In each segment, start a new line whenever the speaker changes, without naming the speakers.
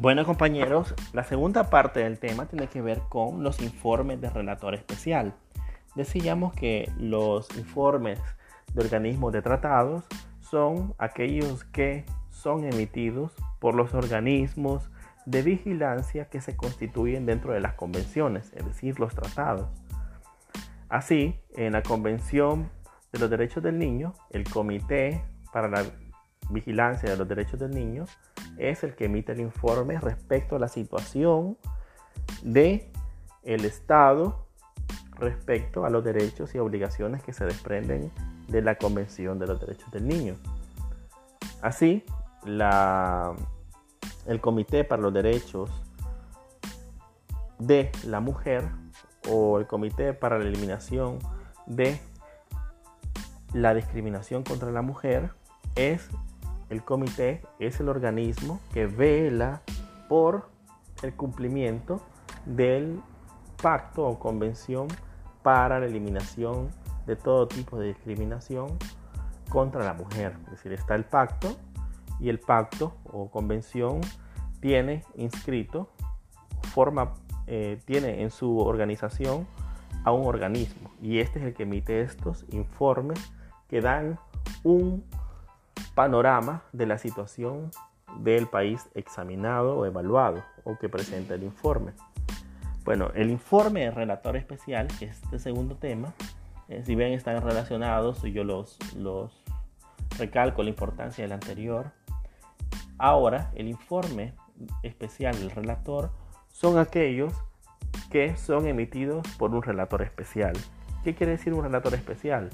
Bueno compañeros, la segunda parte del tema tiene que ver con los informes de relator especial. Decíamos que los informes de organismos de tratados son aquellos que son emitidos por los organismos de vigilancia que se constituyen dentro de las convenciones, es decir, los tratados. Así, en la Convención de los Derechos del Niño, el Comité para la Vigilancia de los Derechos del Niño es el que emite el informe respecto a la situación de el Estado respecto a los derechos y obligaciones que se desprenden de la Convención de los Derechos del Niño. Así, la, el Comité para los Derechos de la Mujer o el Comité para la Eliminación de la Discriminación contra la Mujer es el comité es el organismo que vela por el cumplimiento del pacto o convención para la eliminación de todo tipo de discriminación contra la mujer. Es decir, está el pacto y el pacto o convención tiene inscrito, forma, eh, tiene en su organización a un organismo y este es el que emite estos informes que dan un panorama de la situación del país examinado o evaluado o que presenta el informe. Bueno, el informe del relator especial, que es este segundo tema, eh, si bien están relacionados, yo los, los recalco la importancia del anterior. Ahora, el informe especial del relator son aquellos que son emitidos por un relator especial. ¿Qué quiere decir un relator especial?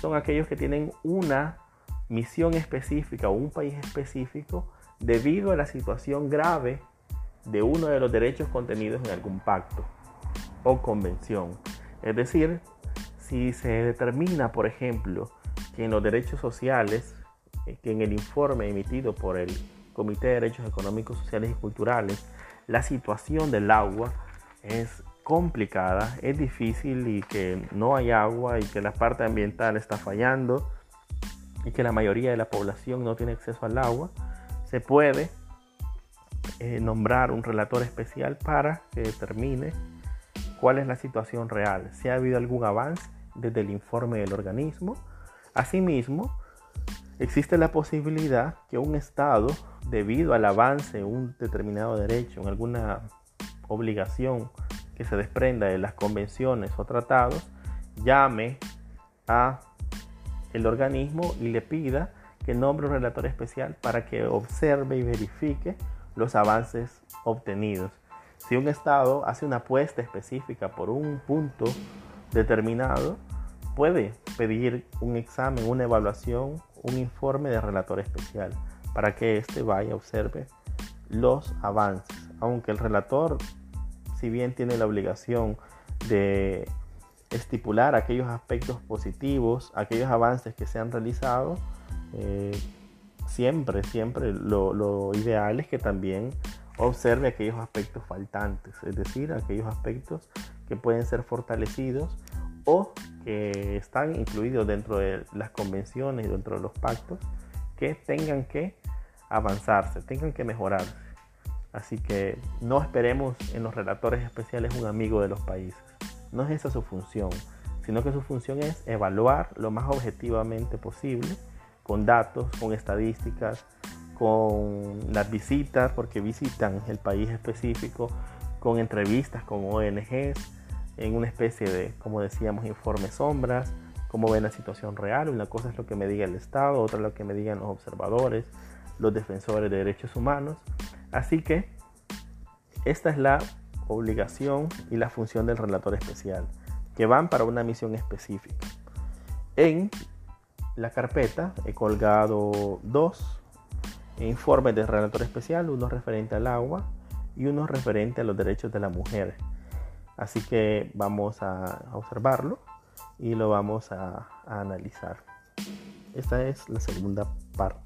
Son aquellos que tienen una misión específica o un país específico debido a la situación grave de uno de los derechos contenidos en algún pacto o convención. Es decir, si se determina, por ejemplo, que en los derechos sociales, eh, que en el informe emitido por el Comité de Derechos Económicos, Sociales y Culturales, la situación del agua es complicada, es difícil y que no hay agua y que la parte ambiental está fallando, y que la mayoría de la población no tiene acceso al agua, se puede eh, nombrar un relator especial para que determine cuál es la situación real, si ha habido algún avance desde el informe del organismo. Asimismo, existe la posibilidad que un Estado, debido al avance en un determinado derecho, en alguna obligación que se desprenda de las convenciones o tratados, llame a el organismo y le pida que nombre un relator especial para que observe y verifique los avances obtenidos. Si un Estado hace una apuesta específica por un punto determinado, puede pedir un examen, una evaluación, un informe de relator especial para que éste vaya, observe los avances. Aunque el relator, si bien tiene la obligación de estipular aquellos aspectos positivos, aquellos avances que se han realizado, eh, siempre, siempre lo, ideal es que también observe aquellos aspectos faltantes, es decir, aquellos aspectos que pueden ser fortalecidos o que están incluidos dentro de las convenciones y dentro de los pactos que tengan que avanzarse, tengan que mejorarse. Así que no esperemos en los relatores especiales un amigo de los países. No es esa su función, sino que su función es evaluar lo más objetivamente posible, con datos, con estadísticas, con las visitas, porque visitan el país específico, con entrevistas con ONGs, en una especie de, como decíamos, informes sombras, cómo ven la situación real. Una cosa es lo que me diga el Estado, otra lo que me digan los observadores, los defensores de derechos humanos. Así que esta es la obligación y la función del relator especial, que van para una misión específica. En la carpeta he colgado dos informes del relator especial, uno referente al agua y uno referente a los derechos de la mujer. Así que vamos a observarlo y lo vamos a, a analizar. Esta es la segunda parte.